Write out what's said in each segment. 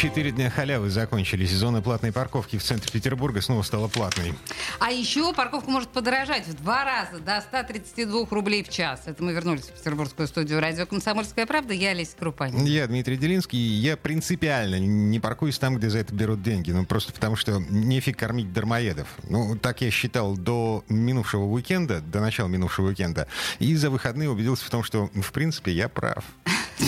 Четыре дня халявы закончились. Зона платной парковки в центре Петербурга снова стала платной. А еще парковка может подорожать в два раза, до 132 рублей в час. Это мы вернулись в петербургскую студию радио «Комсомольская правда». Я Олеся Крупанин. Я Дмитрий Делинский. Я принципиально не паркуюсь там, где за это берут деньги. Ну, просто потому что нефиг кормить дармоедов. Ну, так я считал до минувшего уикенда, до начала минувшего уикенда. И за выходные убедился в том, что, в принципе, я прав.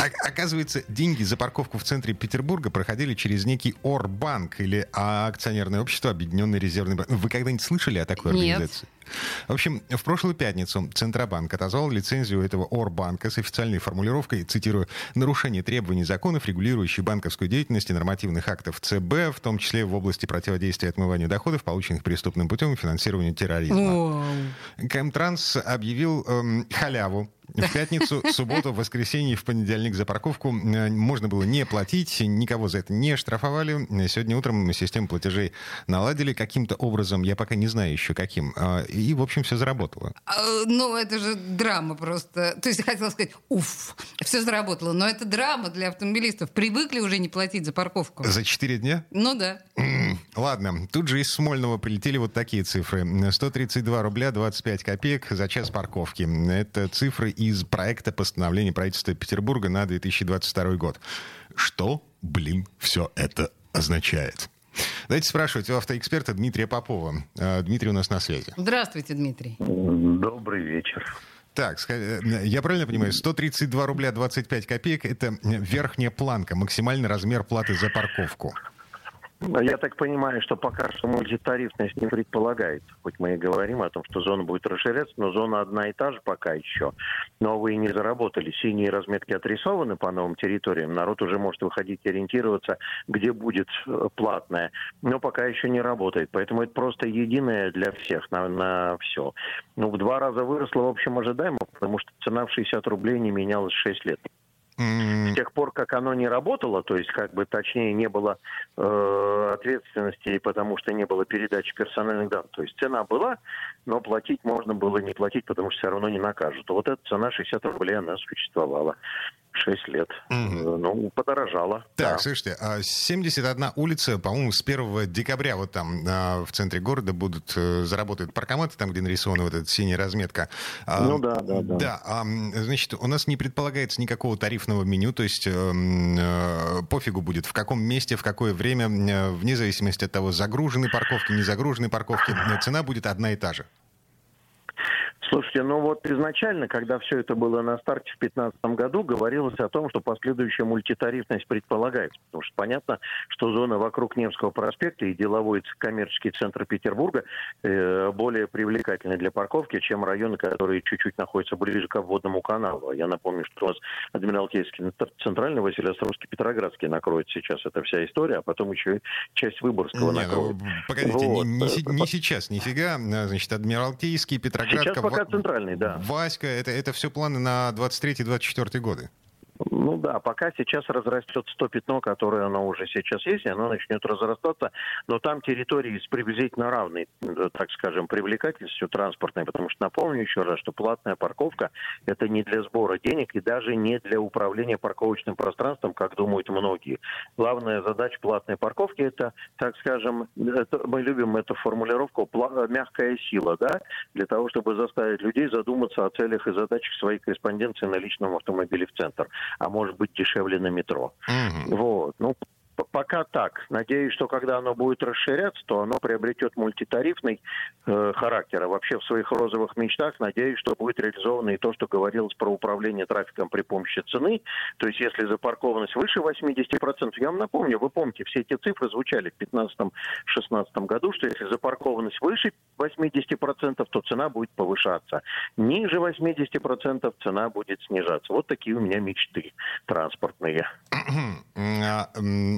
Оказывается, деньги за парковку в центре Петербурга проходили через некий Орбанк или акционерное общество Объединенный резервный банк. Вы когда-нибудь слышали о такой Нет. организации? В общем, в прошлую пятницу Центробанк отозвал лицензию этого Орбанка с официальной формулировкой, цитирую, «нарушение требований законов, регулирующих банковскую деятельность и нормативных актов ЦБ, в том числе в области противодействия отмыванию доходов, полученных преступным путем и финансированию терроризма». Кэмтранс объявил эм, халяву в пятницу, субботу, воскресенье и в понедельник за парковку э, можно было не платить, никого за это не штрафовали. Сегодня утром систему платежей наладили каким-то образом, я пока не знаю еще каким. А, И, в общем, все заработало. А, Ну, это же драма просто. То есть я хотела сказать, уф, все заработало. Но это драма для автомобилистов. Привыкли уже не платить за парковку. За 4 дня? Ну да. Ладно, тут же из Смольного прилетели вот такие цифры. 132 рубля 25 копеек за час парковки. Это цифры из проекта постановления правительства Петербурга на 2022 год. Что, блин, все это означает? Давайте спрашивать у автоэксперта Дмитрия Попова. Э, Дмитрий у нас на связи. Здравствуйте, Дмитрий. Добрый вечер. Так, э, я правильно понимаю, 132 рубля 25 копеек – это верхняя планка, максимальный размер платы за парковку. Я так понимаю, что пока что мультитарифность не предполагается. Хоть мы и говорим о том, что зона будет расширяться, но зона одна и та же пока еще. Новые не заработали. Синие разметки отрисованы по новым территориям. Народ уже может выходить и ориентироваться, где будет э, платная. Но пока еще не работает. Поэтому это просто единое для всех на, на все. Ну, в два раза выросло, в общем, ожидаемо, потому что цена в 60 рублей не менялась 6 лет. С тех пор, как оно не работало, то есть, как бы точнее, не было э, ответственности, потому что не было передачи персональных данных. То есть цена была, но платить можно было не платить, потому что все равно не накажут. Вот эта цена 60 рублей, она существовала 6 лет. Э, Ну, подорожала. Так, да. слушайте, а 71 улица, по-моему, с 1 декабря вот там а, в центре города будут э, заработают паркоматы, там, где нарисована вот эта синяя разметка. А, Ну да, да, да. Да, а, значит, у нас не предполагается никакого тарифного меню, то есть э, пофигу будет, в каком месте, в какое время, вне зависимости от того, загружены парковки, не загружены парковки, цена будет одна и та же. Слушайте, ну вот изначально, когда все это было на старте в 2015 году, говорилось о том, что последующая мультитарифность предполагается. Потому что понятно, что зона вокруг Невского проспекта и деловой коммерческий центр Петербурга э, более привлекательны для парковки, чем районы, которые чуть-чуть находятся ближе к обводному каналу. А Я напомню, что у нас Адмиралтейский, центральный, Василиостровский, Петроградский накроет сейчас эта вся история, а потом еще и часть Выборгского Не, накроет. ну, погодите, Вот. не, не не сейчас, нифига. Значит, Адмиралтейский, Петроградка, Сейчас пока Центральный, да. Васька, это, это все планы на 23-24 годы. Ну да, пока сейчас разрастет 100 пятно, которое оно уже сейчас есть, и оно начнет разрастаться, но там территории с приблизительно равной, э, так скажем, привлекательностью транспортной, потому что напомню еще раз, что платная парковка – это не для сбора денег и даже не для управления парковочным пространством, как думают многие. Главная задача платной парковки – это, так скажем, это- мы любим эту формулировку «мягкая сила», да, для того, чтобы заставить людей задуматься о целях и задачах своей корреспонденции на личном автомобиле в центр а может быть дешевле на метро. Мгм. Вот. Ну, пока так. Надеюсь, что когда оно будет расширяться, то оно приобретет мультитарифный э, характер. А вообще в своих розовых мечтах надеюсь, что будет реализовано и то, что говорилось про управление трафиком при помощи цены. То есть если запаркованность выше 80%, я вам напомню, вы помните, все эти цифры звучали в 2015-2016 году, что если запаркованность выше 80%, то цена будет повышаться. Ниже 80% цена будет снижаться. Вот такие у меня мечты транспортные.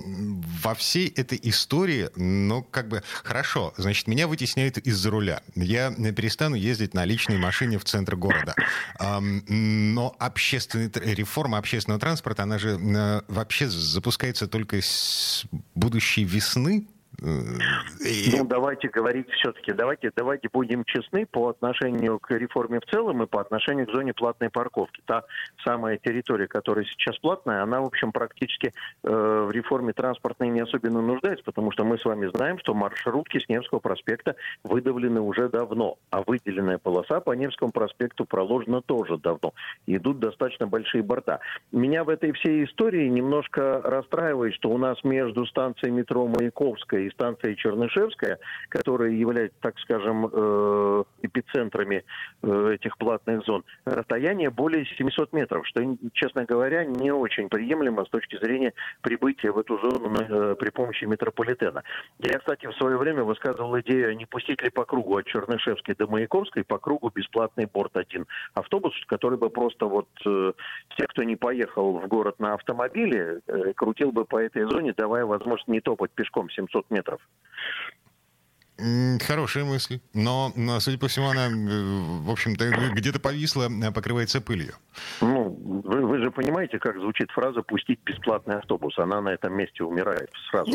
Во всей этой истории, ну, как бы, хорошо, значит, меня вытесняют из-за руля. Я перестану ездить на личной машине в центр города. Но общественный, реформа общественного транспорта, она же э, вообще запускается только с будущей весны, ну, давайте говорить все-таки, давайте, давайте будем честны по отношению к реформе в целом и по отношению к зоне платной парковки. Та самая территория, которая сейчас платная, она, в общем, практически э, в реформе транспортной не особенно нуждается, потому что мы с вами знаем, что маршрутки с Невского проспекта выдавлены уже давно, а выделенная полоса по Невскому проспекту проложена тоже давно. Идут достаточно большие борта. Меня в этой всей истории немножко расстраивает, что у нас между станцией метро Маяковская и станция Чернышевская, которые являются, так скажем, э, эпицентрами э, этих платных зон, расстояние более 700 метров, что, честно говоря, не очень приемлемо с точки зрения прибытия в эту зону э, при помощи метрополитена. Я, кстати, в свое время высказывал идею, не пустить ли по кругу от Чернышевской до Маяковской по кругу бесплатный борт один автобус, который бы просто вот те, кто не поехал в город на автомобиле, крутил бы по этой зоне, давая возможность не топать пешком 700 метров. Хорошая мысль. Но, судя по всему, она, в общем-то, где-то повисла, а покрывается пылью. Ну, вы, вы же понимаете, как звучит фраза «пустить бесплатный автобус». Она на этом месте умирает сразу.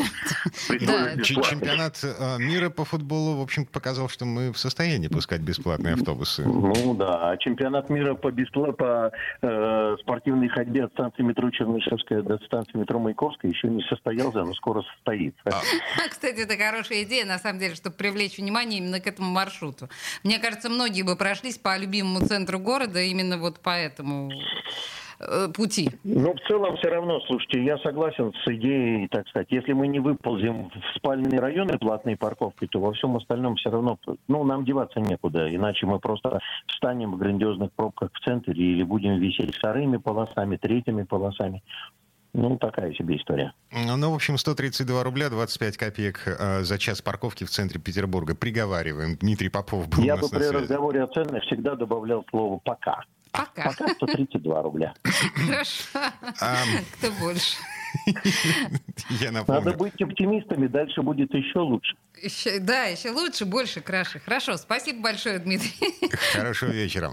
Чемпионат а, мира по футболу, в общем показал, что мы в состоянии пускать бесплатные автобусы. Ну да, а чемпионат мира по, по э, спортивной ходьбе от станции метро Чернышевская до станции метро Маяковская еще не состоялся, но скоро состоится. А. Кстати, это хорошая идея, на самом деле, что чтобы привлечь внимание именно к этому маршруту. Мне кажется, многие бы прошлись по любимому центру города именно вот по этому э, пути. Ну, в целом все равно, слушайте, я согласен с идеей, так сказать, если мы не выползем в спальные районы платной парковкой, то во всем остальном все равно, ну, нам деваться некуда, иначе мы просто встанем в грандиозных пробках в центре или будем висеть вторыми полосами, третьими полосами. Ну, такая себе история. Ну, в общем, 132 рубля 25 копеек э, за час парковки в центре Петербурга. Приговариваем. Дмитрий Попов был Я у нас бы при разговоре о ценах всегда добавлял слово «пока». Пока. Пока 132 рубля. Хорошо. Кто больше? Я напомню. Надо быть оптимистами, дальше будет еще лучше. Еще, да, еще лучше, больше, краше. Хорошо, спасибо большое, Дмитрий. Хорошего вечера.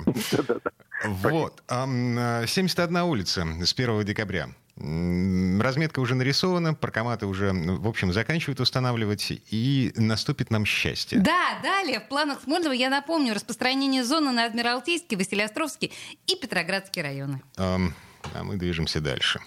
Вот, 71 улица с 1 декабря. Разметка уже нарисована, паркоматы уже, в общем, заканчивают устанавливать, и наступит нам счастье. Да, далее в планах Смольного, я напомню, распространение зоны на Адмиралтейский, Василиостровский и Петроградский районы. А, а мы движемся дальше.